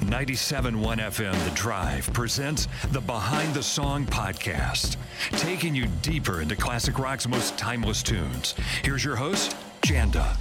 97.1 FM The Drive presents the Behind the Song podcast, taking you deeper into classic rock's most timeless tunes. Here's your host, Janda.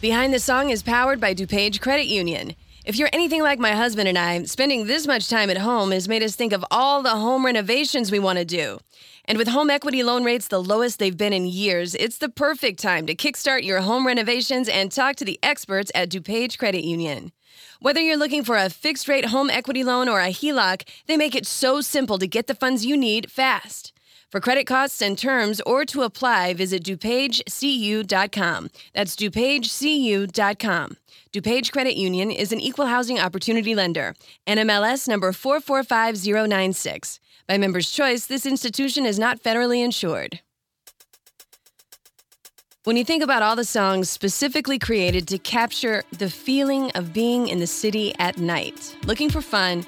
Behind the Song is powered by DuPage Credit Union. If you're anything like my husband and I, spending this much time at home has made us think of all the home renovations we want to do. And with home equity loan rates the lowest they've been in years, it's the perfect time to kickstart your home renovations and talk to the experts at DuPage Credit Union. Whether you're looking for a fixed rate home equity loan or a HELOC, they make it so simple to get the funds you need fast. For credit costs and terms or to apply, visit DuPageCU.com. That's DuPageCU.com. DuPage Credit Union is an equal housing opportunity lender. NMLS number 445096. By member's choice, this institution is not federally insured. When you think about all the songs specifically created to capture the feeling of being in the city at night, looking for fun,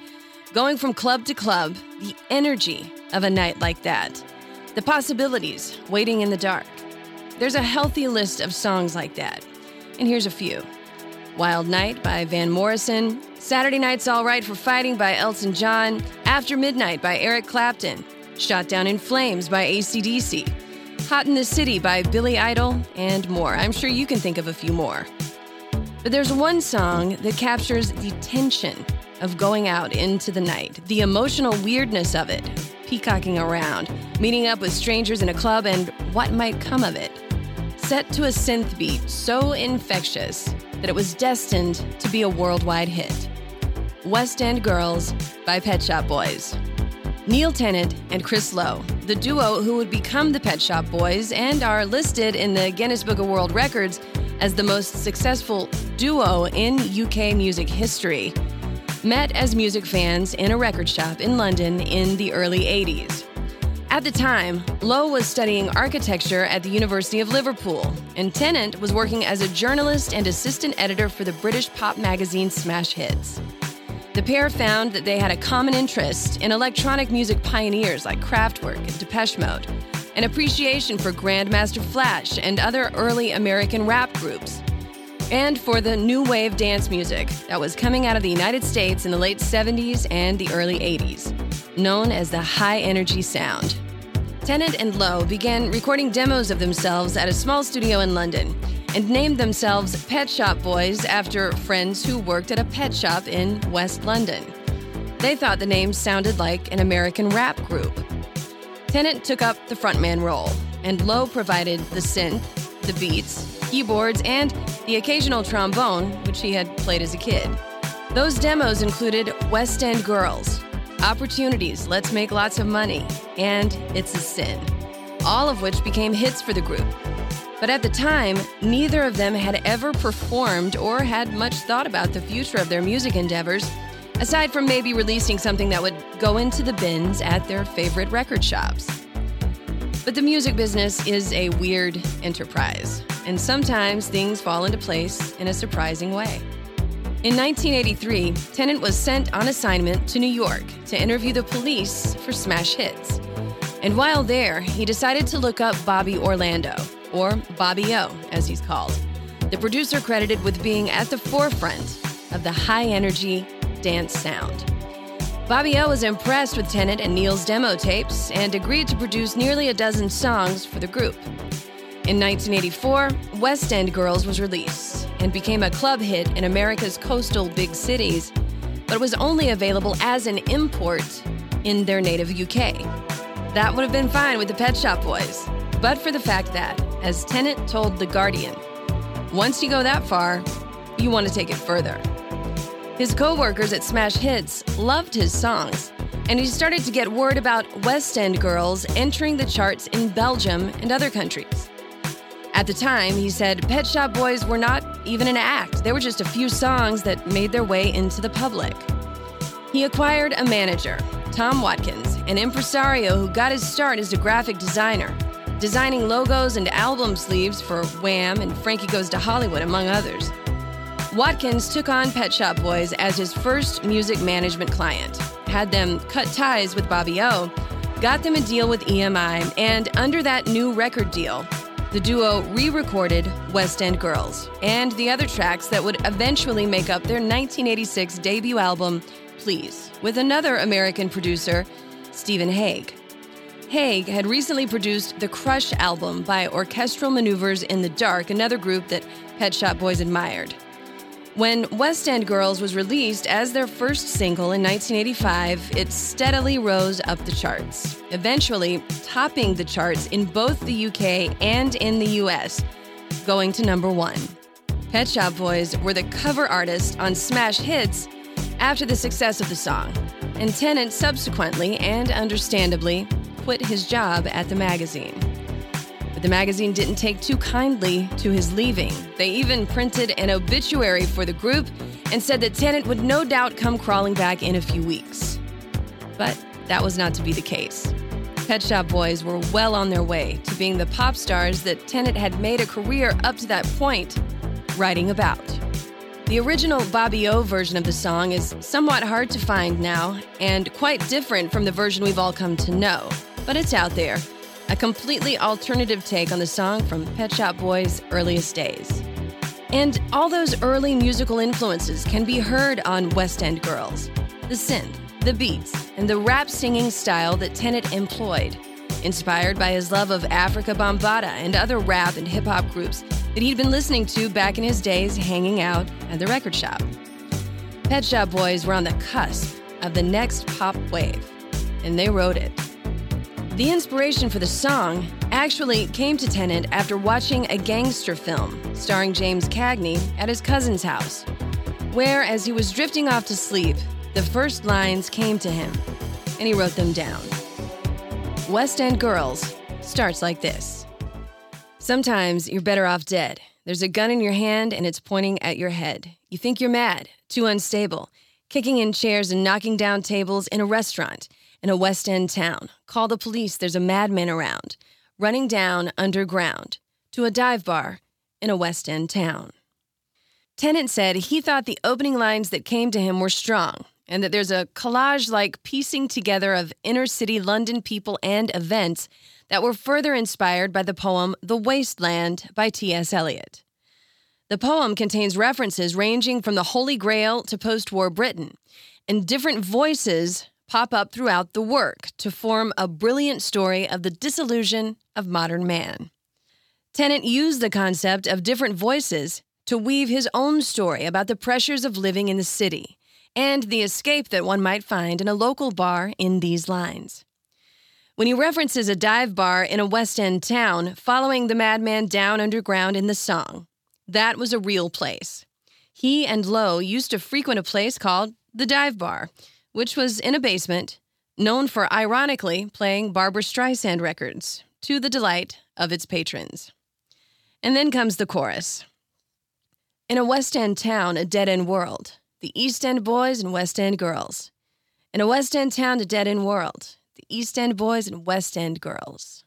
going from club to club, the energy of a night like that, the possibilities waiting in the dark, there's a healthy list of songs like that. And here's a few Wild Night by Van Morrison, Saturday Night's All Right for Fighting by Elton John, After Midnight by Eric Clapton, Shot Down in Flames by ACDC. Hot in the City by Billy Idol, and more. I'm sure you can think of a few more. But there's one song that captures the tension of going out into the night, the emotional weirdness of it, peacocking around, meeting up with strangers in a club, and what might come of it. Set to a synth beat so infectious that it was destined to be a worldwide hit. West End Girls by Pet Shop Boys. Neil Tennant and Chris Lowe, the duo who would become the Pet Shop Boys and are listed in the Guinness Book of World Records as the most successful duo in UK music history, met as music fans in a record shop in London in the early 80s. At the time, Lowe was studying architecture at the University of Liverpool, and Tennant was working as a journalist and assistant editor for the British pop magazine Smash Hits. The pair found that they had a common interest in electronic music pioneers like Kraftwerk and Depeche Mode, an appreciation for Grandmaster Flash and other early American rap groups, and for the new wave dance music that was coming out of the United States in the late 70s and the early 80s, known as the high energy sound. Tennant and Lowe began recording demos of themselves at a small studio in London and named themselves Pet Shop Boys after friends who worked at a pet shop in West London. They thought the name sounded like an American rap group. Tennant took up the frontman role, and Lowe provided the synth, the beats, keyboards, and the occasional trombone, which he had played as a kid. Those demos included West End Girls, Opportunities, Let's Make Lots of Money, and It's a Sin, all of which became hits for the group. But at the time, neither of them had ever performed or had much thought about the future of their music endeavors, aside from maybe releasing something that would go into the bins at their favorite record shops. But the music business is a weird enterprise, and sometimes things fall into place in a surprising way. In 1983, Tennant was sent on assignment to New York to interview the police for smash hits. And while there, he decided to look up Bobby Orlando, or Bobby O, as he's called, the producer credited with being at the forefront of the high energy dance sound. Bobby O was impressed with Tennant and Neil's demo tapes and agreed to produce nearly a dozen songs for the group. In 1984, West End Girls was released and became a club hit in America's coastal big cities, but was only available as an import in their native UK. That would have been fine with the Pet Shop Boys, but for the fact that, as Tennant told The Guardian, once you go that far, you want to take it further. His co workers at Smash Hits loved his songs, and he started to get word about West End girls entering the charts in Belgium and other countries. At the time, he said Pet Shop Boys were not even an act, they were just a few songs that made their way into the public. He acquired a manager, Tom Watkins, an impresario who got his start as a graphic designer, designing logos and album sleeves for Wham and Frankie Goes to Hollywood, among others. Watkins took on Pet Shop Boys as his first music management client, had them cut ties with Bobby O, got them a deal with EMI, and under that new record deal, the duo re recorded West End Girls and the other tracks that would eventually make up their 1986 debut album, Please, with another American producer, Stephen Hague. Hague had recently produced the Crush album by Orchestral Maneuvers in the Dark, another group that Pet Shop Boys admired. When West End Girls was released as their first single in 1985, it steadily rose up the charts, eventually topping the charts in both the UK and in the US, going to number one. Pet Shop Boys were the cover artist on Smash Hits after the success of the song, and Tennant subsequently and understandably quit his job at the magazine. The magazine didn't take too kindly to his leaving. They even printed an obituary for the group and said that Tennant would no doubt come crawling back in a few weeks. But that was not to be the case. Pet Shop Boys were well on their way to being the pop stars that Tennant had made a career up to that point writing about. The original Bobby O version of the song is somewhat hard to find now and quite different from the version we've all come to know, but it's out there a completely alternative take on the song from Pet Shop Boys' earliest days. And all those early musical influences can be heard on West End Girls the synth, the beats, and the rap singing style that Tennant employed, inspired by his love of Afrika Bambaataa and other rap and hip hop groups that he'd been listening to back in his days hanging out at the record shop. Pet Shop Boys were on the cusp of the next pop wave, and they wrote it. The inspiration for the song actually came to Tennant after watching a gangster film starring James Cagney at his cousin's house, where, as he was drifting off to sleep, the first lines came to him, and he wrote them down. West End Girls starts like this Sometimes you're better off dead. There's a gun in your hand and it's pointing at your head. You think you're mad, too unstable, kicking in chairs and knocking down tables in a restaurant in a West End town. Call the police, there's a madman around. Running down underground to a dive bar in a West End town. Tennant said he thought the opening lines that came to him were strong and that there's a collage like piecing together of inner city London people and events that were further inspired by the poem The Wasteland by T.S. Eliot. The poem contains references ranging from the Holy Grail to post war Britain, and different voices pop up throughout the work to form a brilliant story of the disillusion of modern man. Tennant used the concept of different voices to weave his own story about the pressures of living in the city and the escape that one might find in a local bar in these lines. When he references a dive bar in a West End town following the madman down underground in the song, that was a real place. He and Lowe used to frequent a place called the Dive Bar, which was in a basement, known for ironically playing Barbra Streisand records to the delight of its patrons. And then comes the chorus. In a West End town, a dead end world, the East End boys and West End girls. In a West End town, a dead end world, the East End boys and West End girls.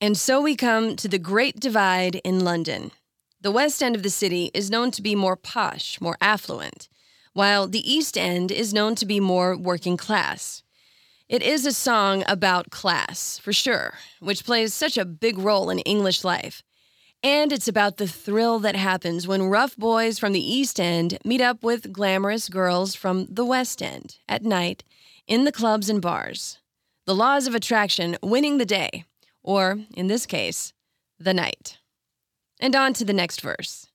And so we come to the Great Divide in London. The West End of the city is known to be more posh, more affluent while the East End is known to be more working class. It is a song about class, for sure, which plays such a big role in English life. And it's about the thrill that happens when rough boys from the East End meet up with glamorous girls from the West End at night in the clubs and bars. The laws of attraction winning the day, or in this case, the night. And on to the next verse.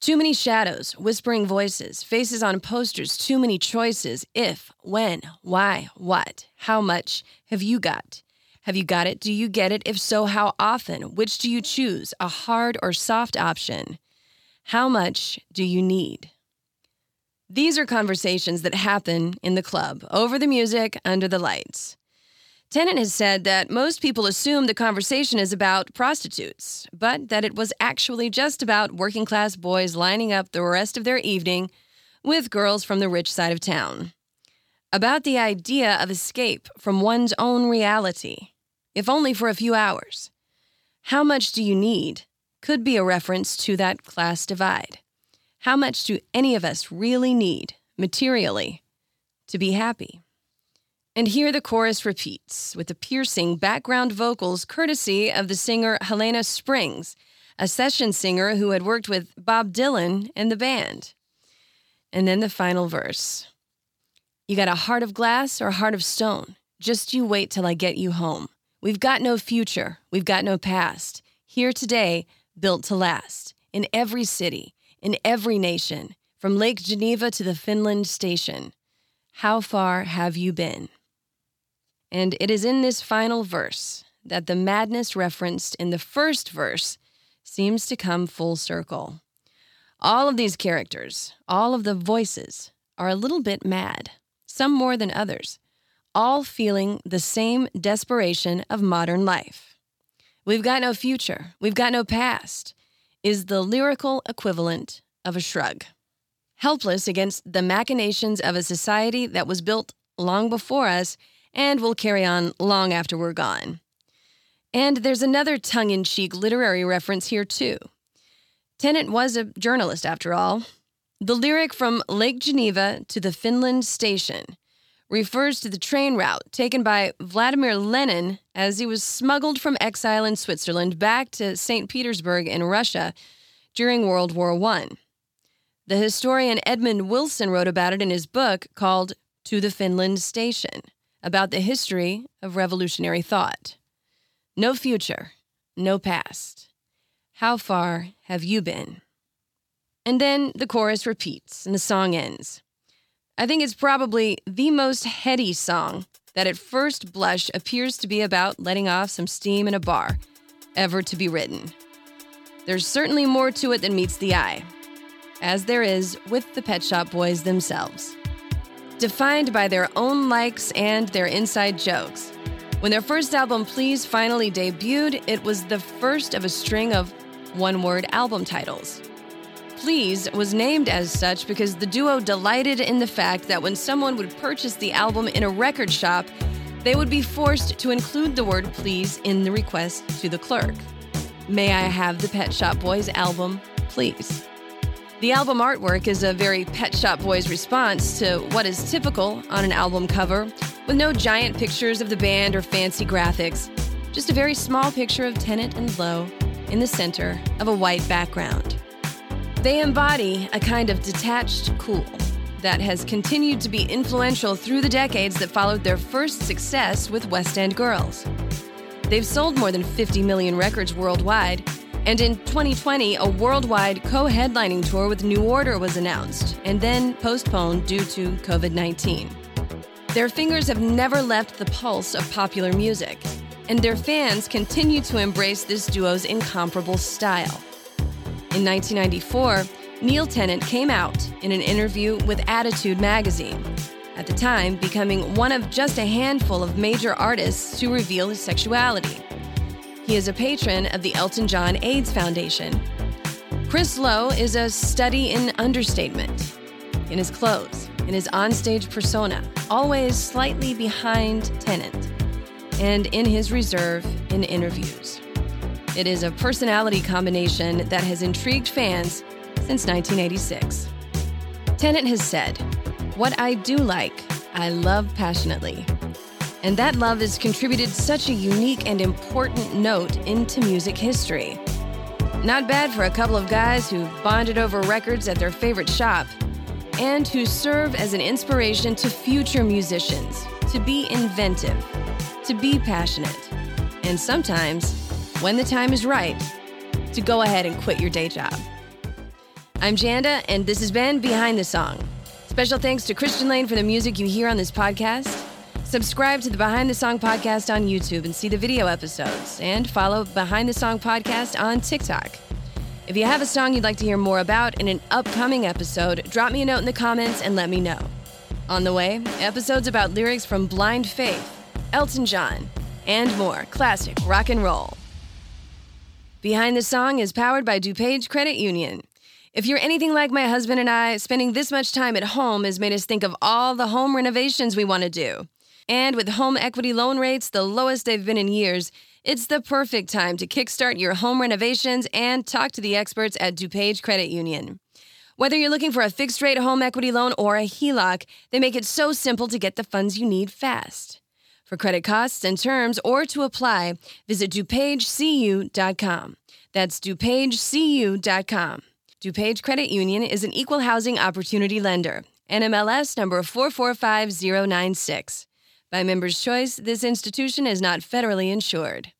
Too many shadows, whispering voices, faces on posters, too many choices. If, when, why, what, how much have you got? Have you got it? Do you get it? If so, how often? Which do you choose, a hard or soft option? How much do you need? These are conversations that happen in the club, over the music, under the lights. Tennant has said that most people assume the conversation is about prostitutes, but that it was actually just about working class boys lining up the rest of their evening with girls from the rich side of town. About the idea of escape from one's own reality, if only for a few hours. How much do you need? Could be a reference to that class divide. How much do any of us really need, materially, to be happy? And here the chorus repeats with the piercing background vocals courtesy of the singer Helena Springs, a session singer who had worked with Bob Dylan and the band. And then the final verse You got a heart of glass or a heart of stone? Just you wait till I get you home. We've got no future, we've got no past. Here today, built to last. In every city, in every nation, from Lake Geneva to the Finland station. How far have you been? And it is in this final verse that the madness referenced in the first verse seems to come full circle. All of these characters, all of the voices, are a little bit mad, some more than others, all feeling the same desperation of modern life. We've got no future, we've got no past, is the lyrical equivalent of a shrug. Helpless against the machinations of a society that was built long before us and will carry on long after we're gone. And there's another tongue in cheek literary reference here, too. Tennant was a journalist, after all. The lyric from Lake Geneva to the Finland station refers to the train route taken by Vladimir Lenin as he was smuggled from exile in Switzerland back to St. Petersburg in Russia during World War I. The historian Edmund Wilson wrote about it in his book called To the Finland Station about the history of revolutionary thought. No future, no past. How far have you been? And then the chorus repeats and the song ends. I think it's probably the most heady song that at first blush appears to be about letting off some steam in a bar ever to be written. There's certainly more to it than meets the eye, as there is with the Pet Shop Boys themselves defined by their own likes and their inside jokes. When their first album, Please, finally debuted, it was the first of a string of one word album titles. Please was named as such because the duo delighted in the fact that when someone would purchase the album in a record shop, they would be forced to include the word please in the request to the clerk. May I have the Pet Shop Boys album, please? The album artwork is a very Pet Shop Boys response to what is typical on an album cover, with no giant pictures of the band or fancy graphics, just a very small picture of Tennant and Lowe in the center of a white background. They embody a kind of detached cool that has continued to be influential through the decades that followed their first success with West End Girls. They've sold more than 50 million records worldwide and in 2020, a worldwide co headlining tour with New Order was announced and then postponed due to COVID 19. Their fingers have never left the pulse of popular music, and their fans continue to embrace this duo's incomparable style. In 1994, Neil Tennant came out in an interview with Attitude magazine, at the time becoming one of just a handful of major artists to reveal his sexuality. He is a patron of the Elton John AIDS Foundation. Chris Lowe is a study in understatement, in his clothes, in his onstage persona, always slightly behind Tennant, and in his reserve in interviews. It is a personality combination that has intrigued fans since 1986. Tennant has said, What I do like, I love passionately. And that love has contributed such a unique and important note into music history. Not bad for a couple of guys who bonded over records at their favorite shop and who serve as an inspiration to future musicians to be inventive, to be passionate, and sometimes, when the time is right, to go ahead and quit your day job. I'm Janda, and this has been Behind the Song. Special thanks to Christian Lane for the music you hear on this podcast. Subscribe to the Behind the Song podcast on YouTube and see the video episodes, and follow Behind the Song podcast on TikTok. If you have a song you'd like to hear more about in an upcoming episode, drop me a note in the comments and let me know. On the way, episodes about lyrics from Blind Faith, Elton John, and more classic rock and roll. Behind the Song is powered by DuPage Credit Union. If you're anything like my husband and I, spending this much time at home has made us think of all the home renovations we want to do. And with home equity loan rates the lowest they've been in years, it's the perfect time to kickstart your home renovations and talk to the experts at DuPage Credit Union. Whether you're looking for a fixed rate home equity loan or a HELOC, they make it so simple to get the funds you need fast. For credit costs and terms or to apply, visit DuPageCU.com. That's DuPageCU.com. DuPage Credit Union is an equal housing opportunity lender. NMLS number 445096. By Members' Choice, this institution is not federally insured.